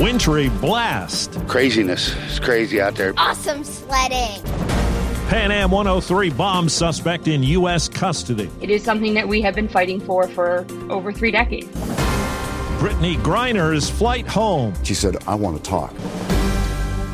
Wintry blast. Craziness. It's crazy out there. Awesome sledding. Pan Am 103 bomb suspect in U.S. custody. It is something that we have been fighting for for over three decades. Brittney Griner's flight home. She said, I want to talk.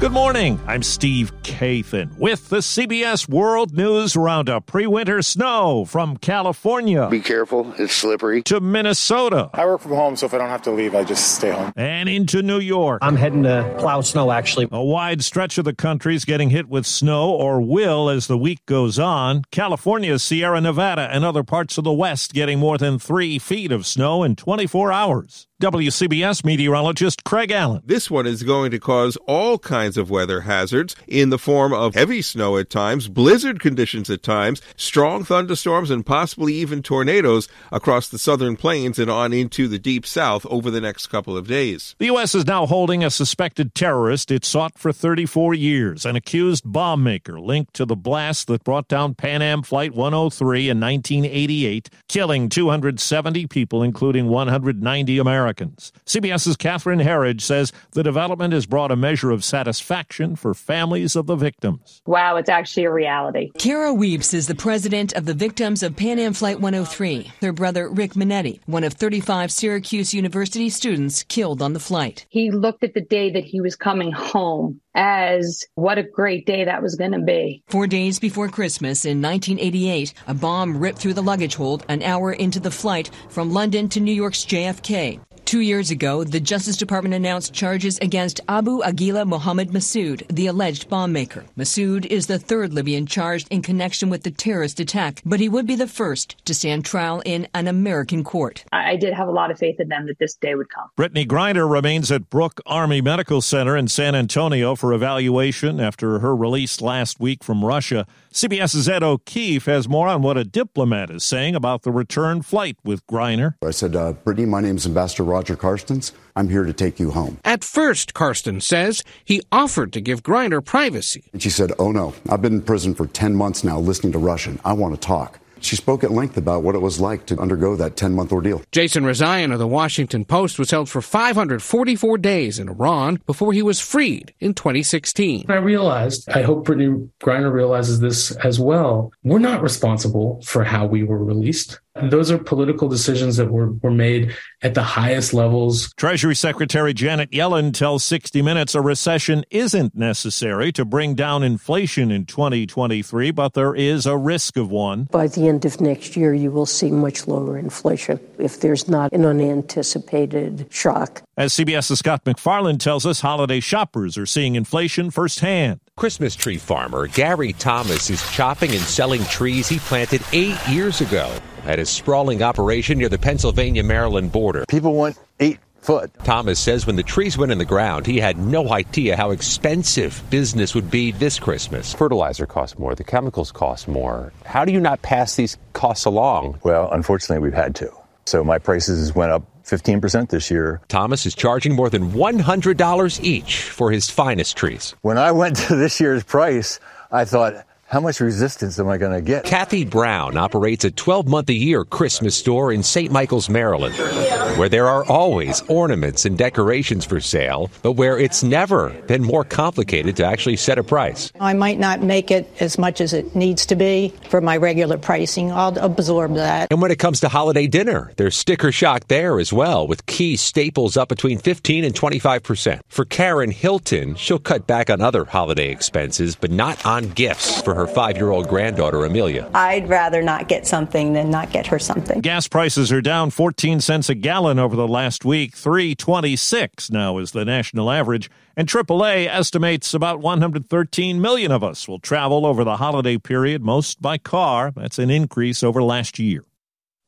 Good morning. I'm Steve Kathan with the CBS World News Roundup. Pre winter snow from California. Be careful. It's slippery. To Minnesota. I work from home, so if I don't have to leave, I just stay home. And into New York. I'm heading to plow snow, actually. A wide stretch of the country is getting hit with snow or will as the week goes on. California, Sierra Nevada, and other parts of the West getting more than three feet of snow in 24 hours. WCBS meteorologist Craig Allen. This one is going to cause all kinds of weather hazards in the form of heavy snow at times, blizzard conditions at times, strong thunderstorms, and possibly even tornadoes across the southern plains and on into the deep south over the next couple of days. The U.S. is now holding a suspected terrorist it sought for 34 years, an accused bomb maker linked to the blast that brought down Pan Am Flight 103 in 1988, killing 270 people, including 190 Americans. CBS's Catherine Herridge says the development has brought a measure of satisfaction for families of the victims. Wow, it's actually a reality. Kara Weipz is the president of the victims of Pan Am Flight 103. Her brother, Rick Monetti, one of 35 Syracuse University students killed on the flight. He looked at the day that he was coming home as what a great day that was going to be. Four days before Christmas in 1988, a bomb ripped through the luggage hold an hour into the flight from London to New York's JFK. Two years ago, the Justice Department announced charges against Abu Aguila Mohammed Massoud, the alleged bomb maker. Massoud is the third Libyan charged in connection with the terrorist attack, but he would be the first to stand trial in an American court. I did have a lot of faith in them that this day would come. Brittney Griner remains at Brooke Army Medical Center in San Antonio for evaluation after her release last week from Russia. CBS's Ed O'Keefe has more on what a diplomat is saying about the return flight with Griner. I said, uh, Brittney, my name's Ambassador Roger Carstens. I'm here to take you home. At first, Carsten says he offered to give Griner privacy. And she said, Oh no, I've been in prison for 10 months now listening to Russian. I want to talk. She spoke at length about what it was like to undergo that 10 month ordeal. Jason Rezaian of the Washington Post was held for 544 days in Iran before he was freed in 2016. I realized, I hope Brittney Griner realizes this as well. We're not responsible for how we were released. And those are political decisions that were, were made at the highest levels. Treasury Secretary Janet Yellen tells 60 Minutes a recession isn't necessary to bring down inflation in 2023, but there is a risk of one. By the end of next year, you will see much lower inflation if there's not an unanticipated shock. As CBS's Scott MacFarlane tells us, holiday shoppers are seeing inflation firsthand. Christmas tree farmer Gary Thomas is chopping and selling trees he planted eight years ago at his sprawling operation near the Pennsylvania Maryland border. People want eight foot. Thomas says when the trees went in the ground, he had no idea how expensive business would be this Christmas. Fertilizer costs more, the chemicals cost more. How do you not pass these costs along? Well, unfortunately, we've had to. So my prices went up 15% this year. Thomas is charging more than $100 each for his finest trees. When I went to this year's price, I thought, how much resistance am I going to get? Kathy Brown operates a 12 month a year Christmas store in St. Michael's, Maryland, where there are always ornaments and decorations for sale, but where it's never been more complicated to actually set a price. I might not make it as much as it needs to be for my regular pricing. I'll absorb that. And when it comes to holiday dinner, there's sticker shock there as well, with key staples up between 15 and 25%. For Karen Hilton, she'll cut back on other holiday expenses, but not on gifts for her five year old granddaughter, Amelia. I'd rather not get something than not get her something. Gas prices are down 14 cents a gallon over the last week. 326 now is the national average. And AAA estimates about 113 million of us will travel over the holiday period, most by car. That's an increase over last year.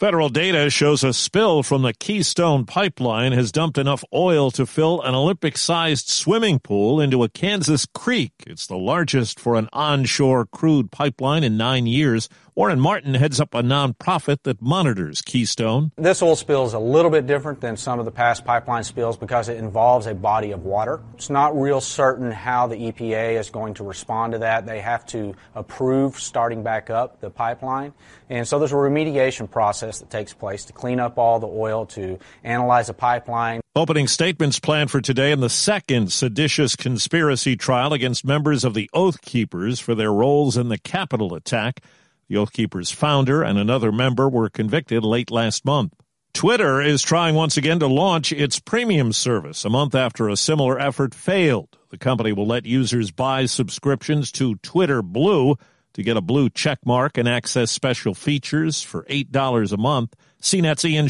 Federal data shows a spill from the Keystone pipeline has dumped enough oil to fill an Olympic sized swimming pool into a Kansas creek. It's the largest for an onshore crude pipeline in nine years. Warren Martin heads up a nonprofit that monitors Keystone. This oil spill is a little bit different than some of the past pipeline spills because it involves a body of water. It's not real certain how the EPA is going to respond to that. They have to approve starting back up the pipeline. And so there's a remediation process that takes place to clean up all the oil, to analyze the pipeline. Opening statements planned for today in the second seditious conspiracy trial against members of the Oath Keepers for their roles in the Capitol attack. The Oath Keepers founder and another member were convicted late last month. Twitter is trying once again to launch its premium service a month after a similar effort failed. The company will let users buy subscriptions to Twitter Blue to get a blue check mark and access special features for $8 a month. CNET's Ian.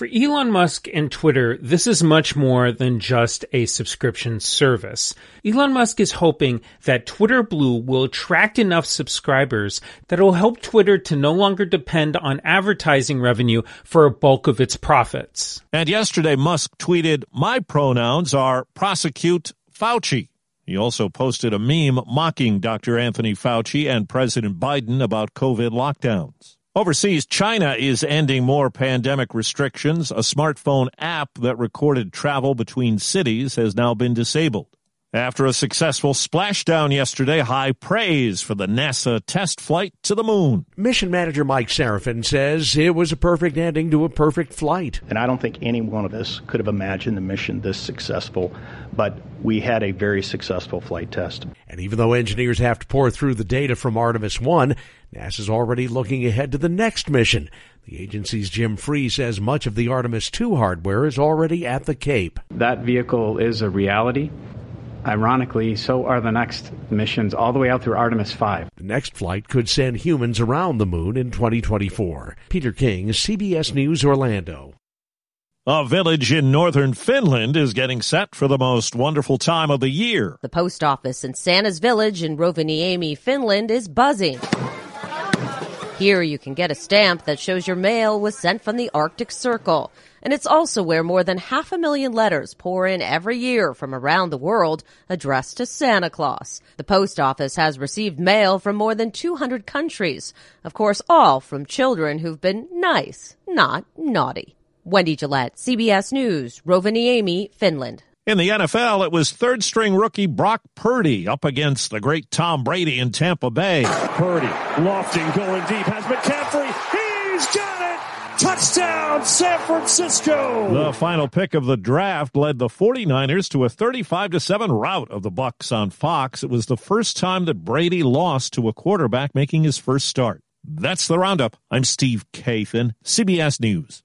For Elon Musk and Twitter, this is much more than just a subscription service. Elon Musk is hoping that Twitter Blue will attract enough subscribers that will help Twitter to no longer depend on advertising revenue for a bulk of its profits. And yesterday, Musk tweeted, My pronouns are prosecute Fauci. He also posted a meme mocking Dr. Anthony Fauci and President Biden about COVID lockdowns. Overseas, China is ending more pandemic restrictions. A smartphone app that recorded travel between cities has now been disabled. After a successful splashdown yesterday, high praise for the NASA test flight to the moon. Mission manager Mike Sarafin says it was a perfect ending to a perfect flight. And I don't think any one of us could have imagined the mission this successful, but we had a very successful flight test. And even though engineers have to pore through the data from Artemis 1, NASA's already looking ahead to the next mission. The agency's Jim Free says much of the Artemis 2 hardware is already at the Cape. That vehicle is a reality. Ironically, so are the next missions all the way out through Artemis 5. The next flight could send humans around the moon in 2024. Peter King, CBS News, Orlando. A village in northern Finland is getting set for the most wonderful time of the year. The post office in Santa's village in Rovaniemi, Finland is buzzing. Here you can get a stamp that shows your mail was sent from the Arctic Circle. And it's also where more than half a million letters pour in every year from around the world addressed to Santa Claus. The post office has received mail from more than 200 countries. Of course, all from children who've been nice, not naughty. Wendy Gillette, CBS News, Rovaniemi, Finland. In the NFL, it was third string rookie Brock Purdy up against the great Tom Brady in Tampa Bay. Purdy lofting, going deep, has McCaffrey. He's got it! Touchdown, San Francisco! The final pick of the draft led the 49ers to a 35 7 rout of the Bucs on Fox. It was the first time that Brady lost to a quarterback making his first start. That's the roundup. I'm Steve Kathan, CBS News.